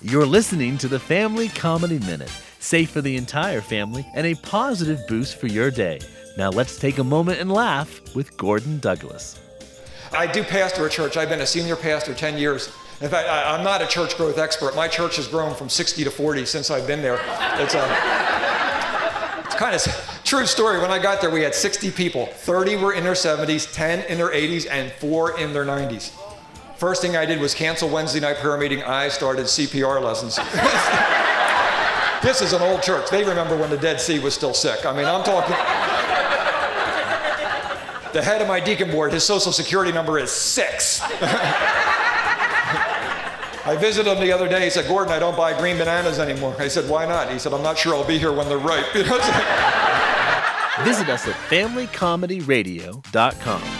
You're listening to the Family Comedy Minute, safe for the entire family and a positive boost for your day. Now let's take a moment and laugh with Gordon Douglas. I do pastor a church. I've been a senior pastor 10 years. In fact, I, am not a church growth expert. My church has grown from 60 to 40 since I've been there. It's a, it's kind of true story. When I got there, we had 60 people. 30 were in their 70s, 10 in their 80s, and four in their 90s. First thing I did was cancel Wednesday night prayer meeting. I started CPR lessons. this is an old church. They remember when the Dead Sea was still sick. I mean, I'm talking. The head of my deacon board, his social security number is six. I visited him the other day. He said, Gordon, I don't buy green bananas anymore. I said, why not? He said, I'm not sure I'll be here when they're ripe. Visit us at familycomedyradio.com.